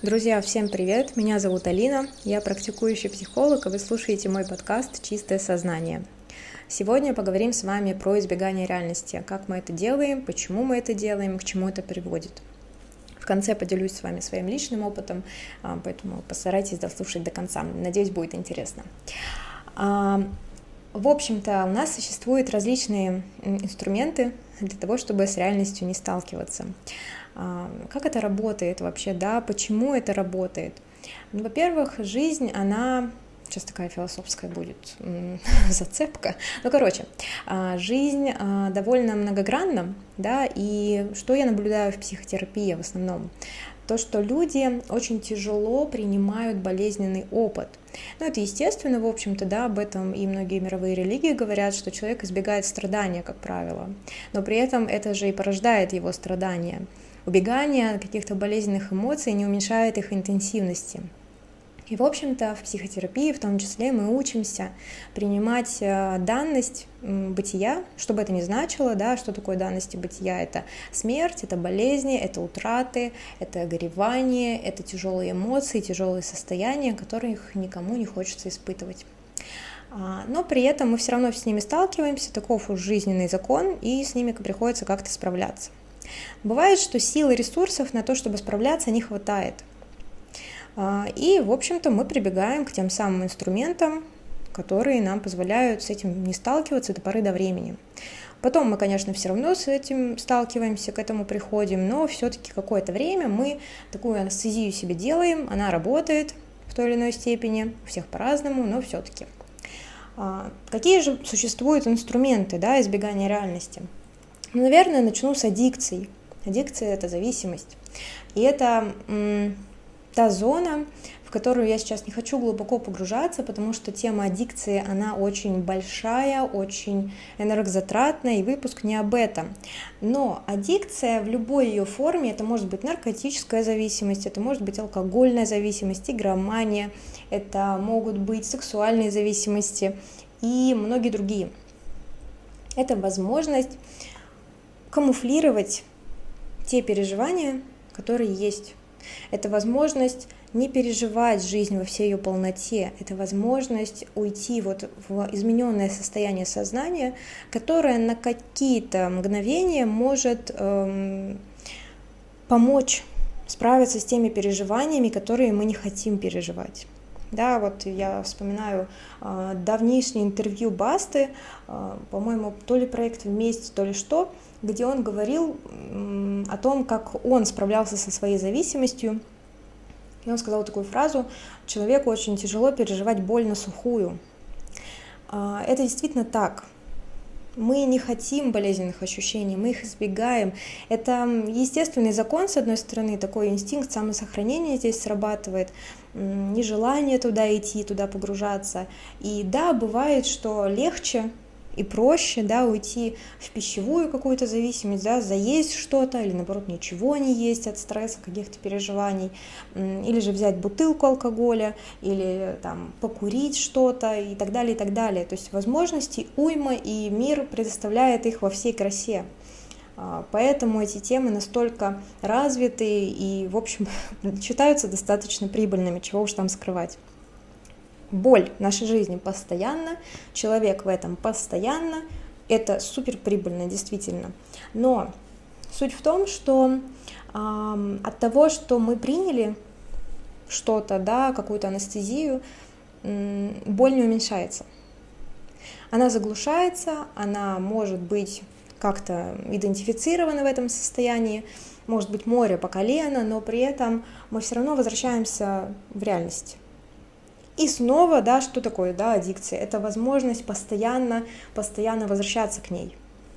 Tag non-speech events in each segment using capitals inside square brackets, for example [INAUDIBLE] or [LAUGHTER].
Друзья, всем привет! Меня зовут Алина, я практикующий психолог, и вы слушаете мой подкаст «Чистое сознание». Сегодня поговорим с вами про избегание реальности, как мы это делаем, почему мы это делаем, к чему это приводит. В конце поделюсь с вами своим личным опытом, а, поэтому постарайтесь дослушать до конца. Надеюсь, будет интересно. А, в общем-то, у нас существуют различные инструменты для того, чтобы с реальностью не сталкиваться. Как это работает вообще, да, почему это работает? Ну, во-первых, жизнь, она сейчас такая философская будет [LAUGHS] зацепка. Ну, короче, а, жизнь а, довольно многогранна, да, и что я наблюдаю в психотерапии в основном? То, что люди очень тяжело принимают болезненный опыт. Ну, это естественно, в общем-то, да, об этом и многие мировые религии говорят, что человек избегает страдания, как правило, но при этом это же и порождает его страдания. Убегание каких-то болезненных эмоций не уменьшает их интенсивности. И, в общем-то, в психотерапии в том числе мы учимся принимать э, данность бытия, что бы это ни значило, да, что такое данности бытия. Это смерть, это болезни, это утраты, это горевание, это тяжелые эмоции, тяжелые состояния, которых никому не хочется испытывать. А, но при этом мы все равно с ними сталкиваемся, таков уж жизненный закон, и с ними приходится как-то справляться. Бывает, что сил и ресурсов на то, чтобы справляться, не хватает. А, и, в общем-то, мы прибегаем к тем самым инструментам, которые нам позволяют с этим не сталкиваться до поры до времени. Потом мы, конечно, все равно с этим сталкиваемся, к этому приходим, но все-таки какое-то время мы такую анестезию себе делаем, она работает в той или иной степени, у всех по-разному, но все-таки. А, какие же существуют инструменты да, избегания реальности? Ну, наверное, начну с аддикций. Аддикция – это зависимость. И это м, та зона, в которую я сейчас не хочу глубоко погружаться, потому что тема аддикции, она очень большая, очень энергозатратная, и выпуск не об этом. Но аддикция в любой ее форме, это может быть наркотическая зависимость, это может быть алкогольная зависимость, игромания, это могут быть сексуальные зависимости и многие другие. Это возможность камуфлировать те переживания, которые есть. Это возможность не переживать жизнь во всей ее полноте. Это возможность уйти вот в измененное состояние сознания, которое на какие-то мгновения может эм, помочь справиться с теми переживаниями, которые мы не хотим переживать. Да, вот я вспоминаю э, давнейшее интервью Басты, э, по-моему, то ли проект вместе, то ли что, где он говорил о том, как он справлялся со своей зависимостью. И он сказал такую фразу, человеку очень тяжело переживать боль на сухую. А, это действительно так. Мы не хотим болезненных ощущений, мы их избегаем. Это естественный закон, с одной стороны, такой инстинкт самосохранения здесь срабатывает, нежелание туда идти, туда погружаться. И да, бывает, что легче и проще, да, уйти в пищевую какую-то зависимость, да, заесть что-то или, наоборот, ничего не есть от стресса, каких-то переживаний, или же взять бутылку алкоголя, или там покурить что-то и так далее, и так далее. То есть возможностей уйма, и мир предоставляет их во всей красе. А, поэтому эти темы настолько развиты и, в общем, [LAUGHS] считаются достаточно прибыльными, чего уж там скрывать боль в нашей жизни постоянно, человек в этом постоянно, это супер прибыльно, действительно. Но суть в том, что э, от того, что мы приняли что-то, да, какую-то анестезию, э, боль не уменьшается. Она заглушается, она может быть как-то идентифицирована в этом состоянии, может быть море по колено, но при этом мы все равно возвращаемся в реальность. И снова, да, что такое, да, аддикция? Это возможность постоянно, постоянно возвращаться к ней.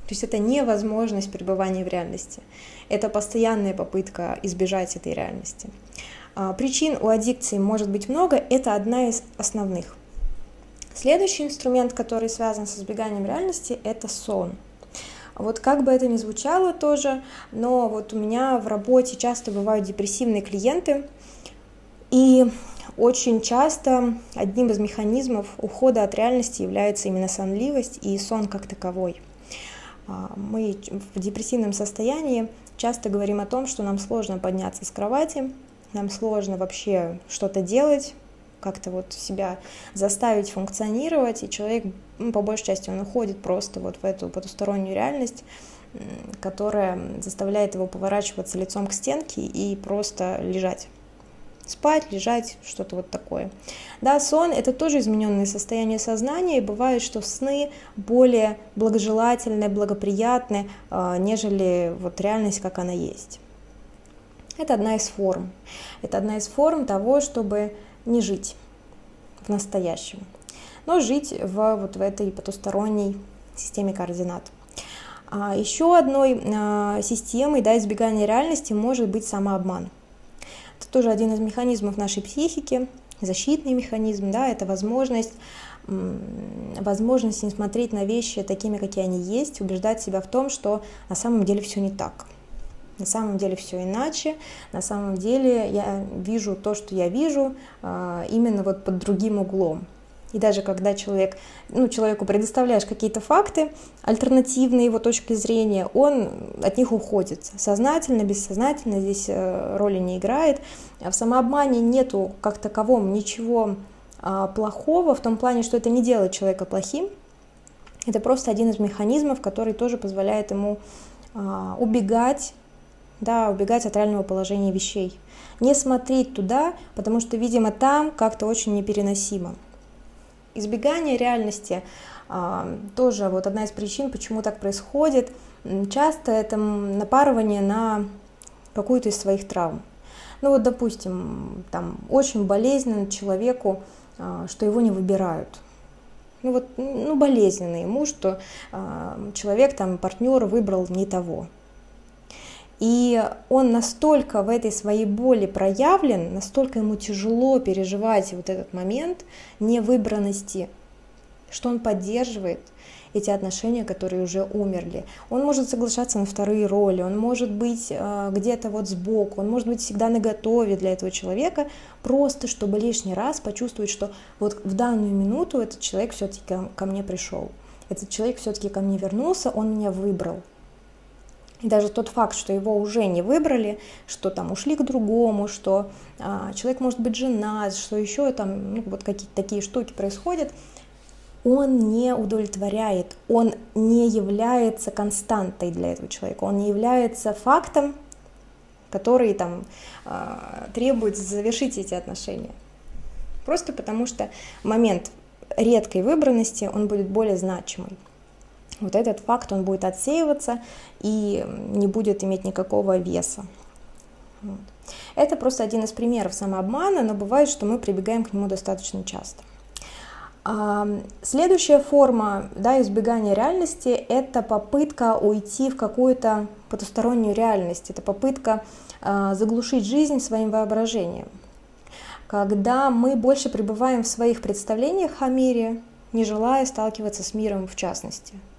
То есть это невозможность пребывания в реальности. Это постоянная попытка избежать этой реальности. А, причин у аддикции может быть много, это одна из основных. Следующий инструмент, который связан с избеганием реальности, это сон. Вот как бы это ни звучало тоже, но вот у меня в работе часто бывают депрессивные клиенты, и очень часто одним из механизмов ухода от реальности является именно сонливость и сон как таковой. А, мы в депрессивном состоянии часто говорим о том, что нам сложно подняться с кровати, нам сложно вообще что-то делать, как-то вот себя заставить функционировать, и человек, ну, по большей части, он уходит просто вот в эту потустороннюю реальность, которая заставляет его поворачиваться лицом к стенке и просто лежать. Спать, лежать, что-то вот такое. Да, сон – это тоже измененное состояние сознания, и бывает, что сны более благожелательные, благоприятные, а, нежели вот реальность, как она есть. Это одна из форм. Это одна из форм того, чтобы не жить в настоящем, но жить в, вот в этой потусторонней системе координат. А еще одной а, системой да, избегания реальности может быть самообман. Это тоже один из механизмов нашей психики, защитный механизм, да, это возможность возможность не смотреть на вещи такими, какие они есть, убеждать себя в том, что на самом деле все не так. На самом деле все иначе, на самом деле я вижу то, что я вижу, а, именно вот под другим углом. И даже когда человек, ну, человеку предоставляешь какие-то факты, альтернативные его точки зрения, он от них уходит. Сознательно, бессознательно здесь э, роли не играет. В самообмане нету как таковом ничего а, плохого, в том плане, что это не делает человека плохим. Это просто один из механизмов, который тоже позволяет ему а, убегать да, убегать от реального положения вещей. Не смотреть туда, потому что, видимо, там как-то очень непереносимо. Избегание реальности а, тоже вот одна из причин, почему так происходит. Часто это напарывание на какую-то из своих травм. Ну вот, допустим, там очень болезненно человеку, а, что его не выбирают. Ну вот, ну болезненно ему, что а, человек, там, партнер выбрал не того. И он настолько в этой своей боли проявлен, настолько ему тяжело переживать вот этот момент невыбранности, что он поддерживает эти отношения, которые уже умерли. Он может соглашаться на вторые роли, он может быть э, где-то вот сбоку, он может быть всегда на готове для этого человека, просто чтобы лишний раз почувствовать, что вот в данную минуту этот человек все-таки ко, ко мне пришел, этот человек все-таки ко мне вернулся, он меня выбрал. И даже тот факт, что его уже не выбрали, что там ушли к другому, что а, человек может быть женат, что еще там ну, вот какие-то такие штуки происходят, он не удовлетворяет, он не является константой для этого человека, он не является фактом, который там а, требует завершить эти отношения. Просто потому что момент редкой выбранности, он будет более значимый вот этот факт, он будет отсеиваться и не будет иметь никакого веса. Это просто один из примеров самообмана, но бывает, что мы прибегаем к нему достаточно часто. А, следующая форма да, избегания реальности – это попытка уйти в какую-то потустороннюю реальность, это попытка а, заглушить жизнь своим воображением. Когда мы больше пребываем в своих представлениях о мире, не желая сталкиваться с миром в частности –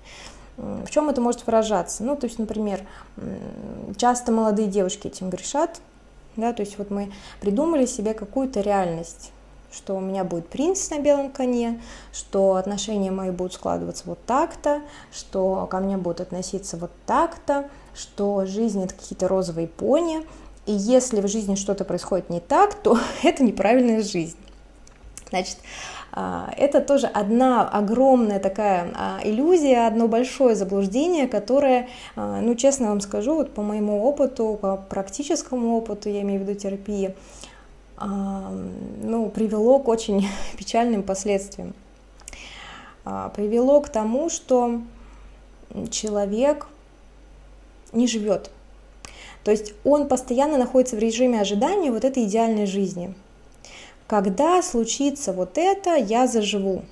в чем это может выражаться? Ну, то есть, например, часто молодые девушки этим грешат, да, то есть вот мы придумали себе какую-то реальность, что у меня будет принц на белом коне, что отношения мои будут складываться вот так-то, что ко мне будут относиться вот так-то, что жизнь это какие-то розовые пони, и если в жизни что-то происходит не так, то [LAUGHS] это неправильная жизнь. Значит, это тоже одна огромная такая а, иллюзия, одно большое заблуждение, которое, а, ну, честно вам скажу, вот по моему опыту, по практическому опыту, я имею в виду терапии, ну, привело к очень [LAUGHS] печальным последствиям. Привело к тому, что человек не живет. То есть он постоянно находится в режиме ожидания вот этой идеальной жизни – когда случится вот это, я заживу.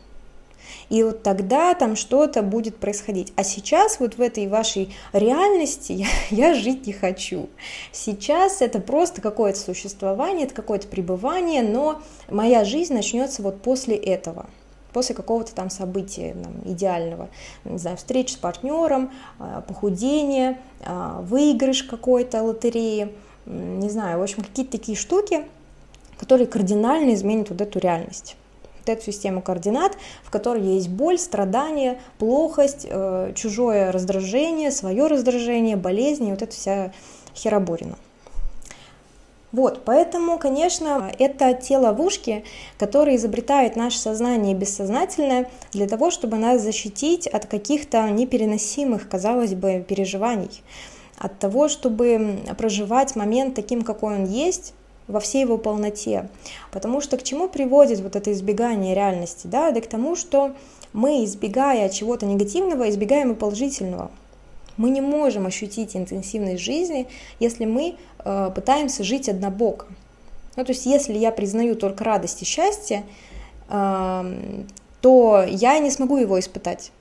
И вот тогда там что-то будет происходить. А сейчас вот в этой вашей реальности я, [LAUGHS] я жить не хочу. Сейчас это просто какое-то существование, это какое-то пребывание, но моя жизнь начнется вот после этого после какого-то там события там, идеального, не знаю, встреч с партнером, а, похудение, а, выигрыш какой-то лотереи, не знаю, в общем, какие-то такие штуки – который кардинально изменит вот эту реальность вот эту систему координат, в которой есть боль, страдание, плохость, э, чужое раздражение, свое раздражение, болезни, вот эта вся хероборина. Вот, поэтому, конечно, это те ловушки, которые изобретает наше сознание бессознательное для того, чтобы нас защитить от каких-то непереносимых, казалось бы, переживаний, от того, чтобы проживать момент таким, какой он есть, во всей его полноте. Потому что к чему приводит вот это избегание реальности? Да, да к тому, что мы, избегая чего-то негативного, избегаем и положительного. Мы не можем ощутить интенсивность жизни, если мы э, пытаемся жить однобоко. Ну, то есть, если я признаю только радость и счастье, э, то я не смогу его испытать,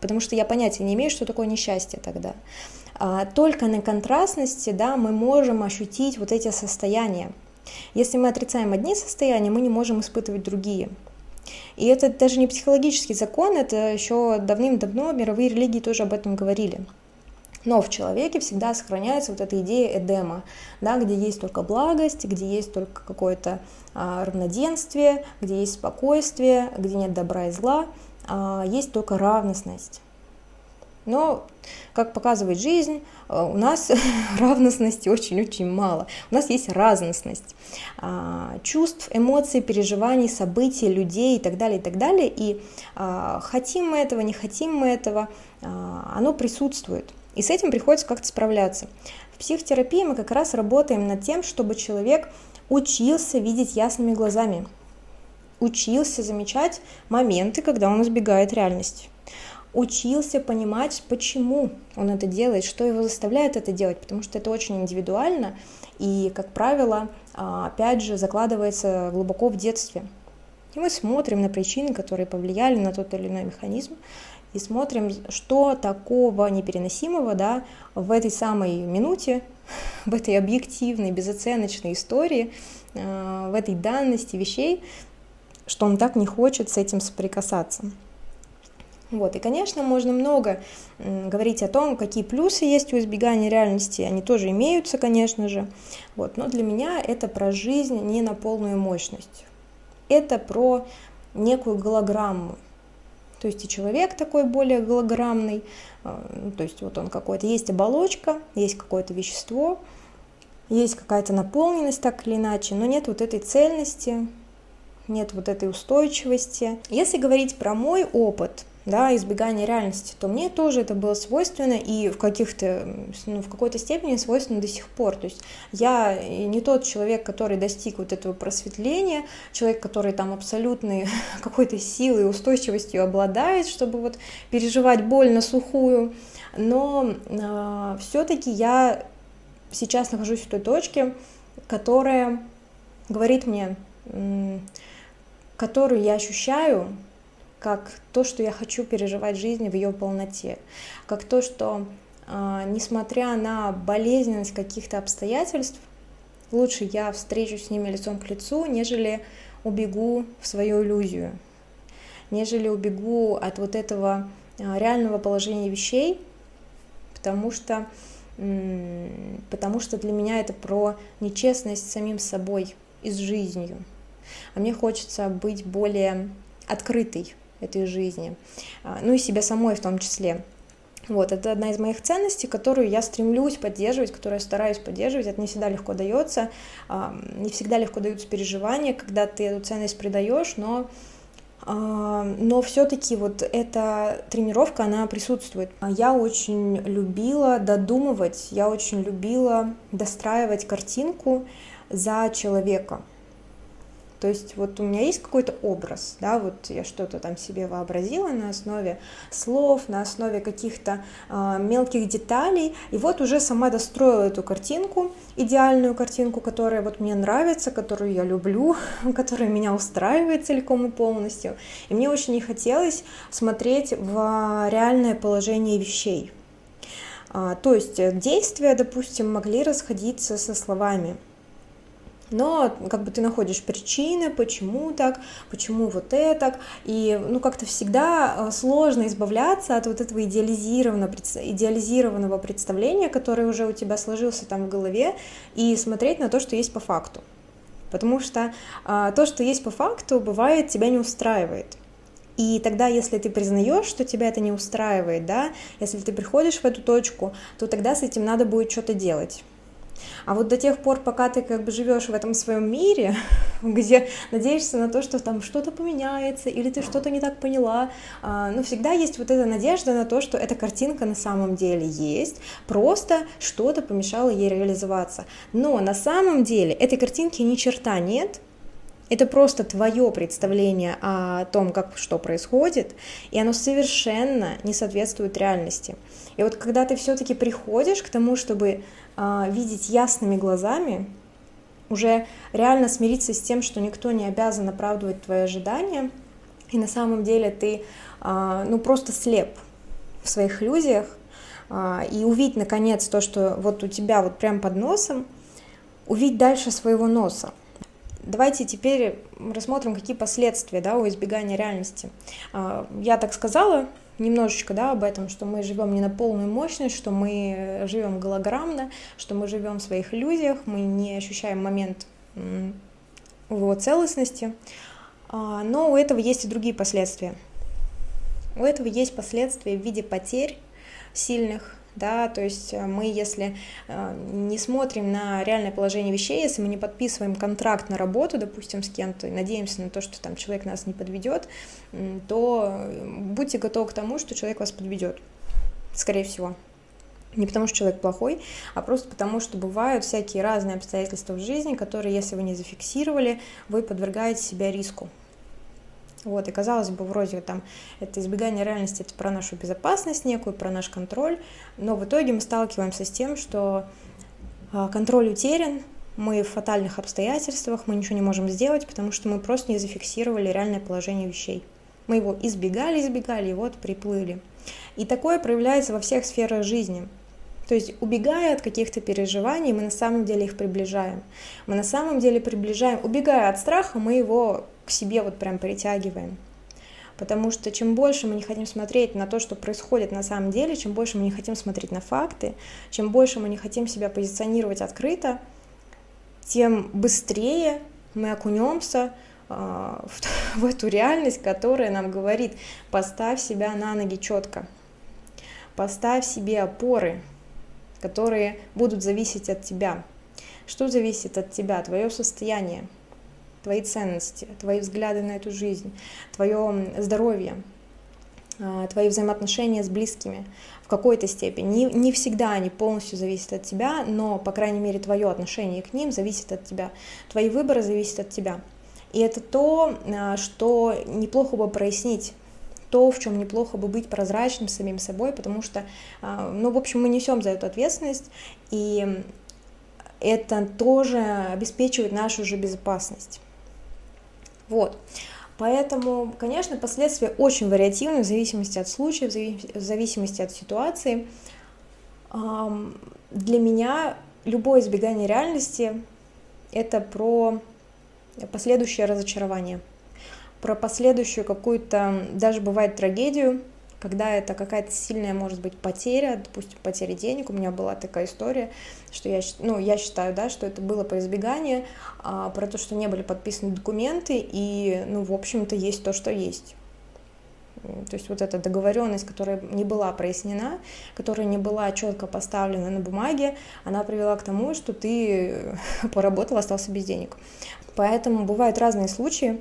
потому что я понятия не имею, что такое несчастье тогда. А только на контрастности да, мы можем ощутить вот эти состояния. Если мы отрицаем одни состояния, мы не можем испытывать другие. И это даже не психологический закон, это еще давным-давно мировые религии тоже об этом говорили. Но в человеке всегда сохраняется вот эта идея Эдема, да, где есть только благость, где есть только какое-то а, равноденствие, где есть спокойствие, где нет добра и зла, а, есть только равностность. Но, как показывает жизнь, а, у нас [LAUGHS] равностности очень-очень мало. У нас есть разностность а, чувств, эмоций, переживаний, событий, людей и так далее, и так далее. И а, хотим мы этого, не хотим мы этого, оно присутствует. И с этим приходится как-то справляться. В психотерапии мы как раз работаем над тем, чтобы человек учился видеть ясными глазами, учился замечать моменты, когда он избегает реальности, учился понимать, почему он это делает, что его заставляет это делать, потому что это очень индивидуально и, как правило, а, опять же, закладывается глубоко в детстве. И мы смотрим на причины, которые повлияли на тот или иной механизм, и смотрим, что такого непереносимого да, в этой самой минуте, [LAUGHS] в этой объективной, безоценочной истории, э, в этой данности вещей, что он так не хочет с этим соприкасаться. Вот. И, конечно, можно много говорить о том, какие плюсы есть у избегания реальности, они тоже имеются, конечно же. Вот. Но для меня это про жизнь не на полную мощность. Это про некую голограмму, то есть и человек такой более голограммный, а, ну, то есть вот он какой-то, есть оболочка, есть какое-то вещество, есть какая-то наполненность так или иначе, но нет вот этой цельности, нет вот этой устойчивости. Если говорить про мой опыт, да, избегание реальности, то мне тоже это было свойственно и в каких-то, ну, в какой-то степени свойственно до сих пор. То есть я не тот человек, который достиг вот этого просветления, человек, который там абсолютной [LAUGHS] какой-то силой устойчивостью обладает, чтобы вот переживать боль на сухую, но э, все-таки я сейчас нахожусь в той точке, которая говорит мне, которую я ощущаю как то, что я хочу переживать жизнь в ее полноте, как то, что э, несмотря на болезненность каких-то обстоятельств, лучше я встречусь с ними лицом к лицу, нежели убегу в свою иллюзию, нежели убегу от вот этого э, реального положения вещей, потому что потому что для меня это про нечестность с самим собой и с жизнью. А мне хочется быть более открытой этой жизни, а, ну и себя самой в том числе. Вот, это одна из моих ценностей, которую я стремлюсь поддерживать, которую я стараюсь поддерживать. Это не всегда легко дается, а, не всегда легко даются переживания, когда ты эту ценность придаешь, но а, но все-таки вот эта тренировка, она присутствует. Я очень любила додумывать, я очень любила достраивать картинку за человека. То есть вот у меня есть какой-то образ, да, вот я что-то там себе вообразила на основе слов, на основе каких-то э, мелких деталей, и вот уже сама достроила эту картинку, идеальную картинку, которая вот мне нравится, которую я люблю, [LAUGHS] которая меня устраивает целиком и полностью. И мне очень не хотелось смотреть в реальное положение вещей. А, то есть действия, допустим, могли расходиться со словами но как бы ты находишь причины, почему так, почему вот это, и ну как-то всегда э, сложно избавляться от вот этого идеализированного, идеализированного представления, которое уже у тебя сложился там в голове, и смотреть на то, что есть по факту. Потому что а, то, что есть по факту, бывает, тебя не устраивает. И тогда, если ты признаешь, что тебя это не устраивает, да, если ты приходишь в эту точку, то тогда с этим надо будет что-то делать. А вот до тех пор, пока ты как бы живешь в этом своем мире, [LAUGHS] где надеешься на то, что там что-то поменяется, или ты что-то не так поняла, а, ну, всегда есть вот эта надежда на то, что эта картинка на самом деле есть, просто что-то помешало ей реализоваться. Но на самом деле этой картинки ни черта нет, это просто твое представление о том, как что происходит, и оно совершенно не соответствует реальности. И вот когда ты все-таки приходишь к тому, чтобы э, видеть ясными глазами, уже реально смириться с тем, что никто не обязан оправдывать твои ожидания, и на самом деле ты э, ну просто слеп в своих иллюзиях, э, и увидеть наконец то, что вот у тебя вот прям под носом, увидеть дальше своего носа. Давайте теперь рассмотрим, какие последствия да, у избегания реальности. Я так сказала, немножечко да, об этом, что мы живем не на полную мощность, что мы живем голограммно, что мы живем в своих иллюзиях, мы не ощущаем момент его целостности. А, но у этого есть и другие последствия. У этого есть последствия в виде потерь сильных, да, то есть э, мы, если э, не смотрим на реальное положение вещей, если мы не подписываем контракт на работу, допустим, с кем-то, и надеемся на то, что там человек нас не подведет, то э, будьте готовы к тому, что человек вас подведет, скорее всего. Не потому, что человек плохой, а просто потому, что бывают всякие разные обстоятельства в жизни, которые, если вы не зафиксировали, вы подвергаете себя риску. Вот, и казалось бы, вроде там это избегание реальности, это про нашу безопасность некую, про наш контроль, но в итоге мы сталкиваемся с тем, что а, контроль утерян, мы в фатальных обстоятельствах, мы ничего не можем сделать, потому что мы просто не зафиксировали реальное положение вещей. Мы его избегали, избегали, и вот приплыли. И такое проявляется во всех сферах жизни. То есть, убегая от каких-то переживаний, мы на самом деле их приближаем. Мы на самом деле приближаем, убегая от страха, мы его к себе вот прям притягиваем. Потому что чем больше мы не хотим смотреть на то, что происходит на самом деле, чем больше мы не хотим смотреть на факты, чем больше мы не хотим себя позиционировать открыто, тем быстрее мы окунемся э, в, [LAUGHS] в эту реальность, которая нам говорит, поставь себя на ноги четко, поставь себе опоры, которые будут зависеть от тебя. Что зависит от тебя? Твое состояние, твои ценности, твои взгляды на эту жизнь, твое здоровье, а, твои взаимоотношения с близкими в какой-то степени. Не, не всегда они полностью зависят от тебя, но, по крайней мере, твое отношение к ним зависит от тебя. Твои выборы зависят от тебя. И это то, а, что неплохо бы прояснить то, в чем неплохо бы быть прозрачным самим собой, потому что, а, ну, в общем, мы несем за эту ответственность, и это тоже обеспечивает нашу же безопасность. Вот. Поэтому, конечно, последствия очень вариативны в зависимости от случая, в зависимости от ситуации. Для меня любое избегание реальности — это про последующее разочарование, про последующую какую-то, даже бывает трагедию, когда это какая-то сильная, может быть, потеря, допустим, потеря денег, у меня была такая история, что я, ну, я считаю, да, что это было по избеганию, а, про то, что не были подписаны документы, и, ну, в общем-то, есть то, что есть. То есть вот эта договоренность, которая не была прояснена, которая не была четко поставлена на бумаге, она привела к тому, что ты [LAUGHS] поработал, остался без денег. Поэтому бывают разные случаи,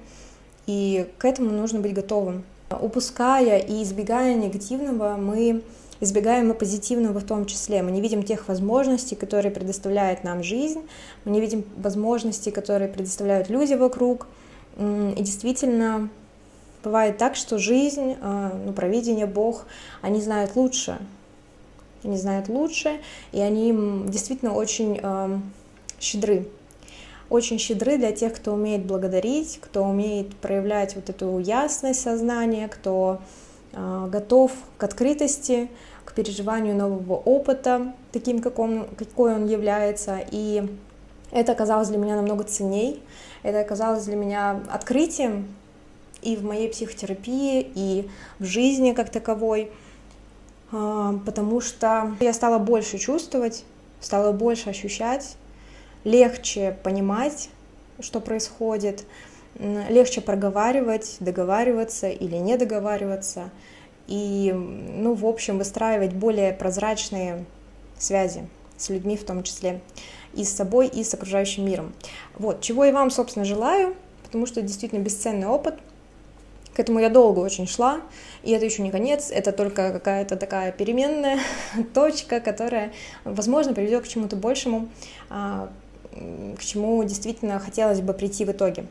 и к этому нужно быть готовым. Упуская и избегая негативного, мы избегаем и позитивного в том числе. Мы не видим тех возможностей, которые предоставляет нам жизнь, мы не видим возможностей, которые предоставляют люди вокруг. И действительно, бывает так, что жизнь, а, ну, провидение, Бог, они знают лучше. Они знают лучше, и они действительно очень э, щедры очень щедры для тех, кто умеет благодарить, кто умеет проявлять вот эту ясность сознания, кто э, готов к открытости, к переживанию нового опыта, таким, как он, какой он является. И это оказалось для меня намного ценней, это оказалось для меня открытием и в моей психотерапии, и в жизни как таковой, а, потому что я стала больше чувствовать, стала больше ощущать, легче понимать, что происходит, легче проговаривать, договариваться или не договариваться, и, ну, в общем, выстраивать более прозрачные связи с людьми в том числе. и с собой, и с окружающим миром. Вот, чего и вам, собственно, желаю, потому что действительно бесценный опыт. К этому я долго очень шла, и это еще не конец, это только какая-то такая переменная [LAUGHS] точка, которая, возможно, приведет к чему-то большему, а, к чему действительно хотелось бы прийти в итоге.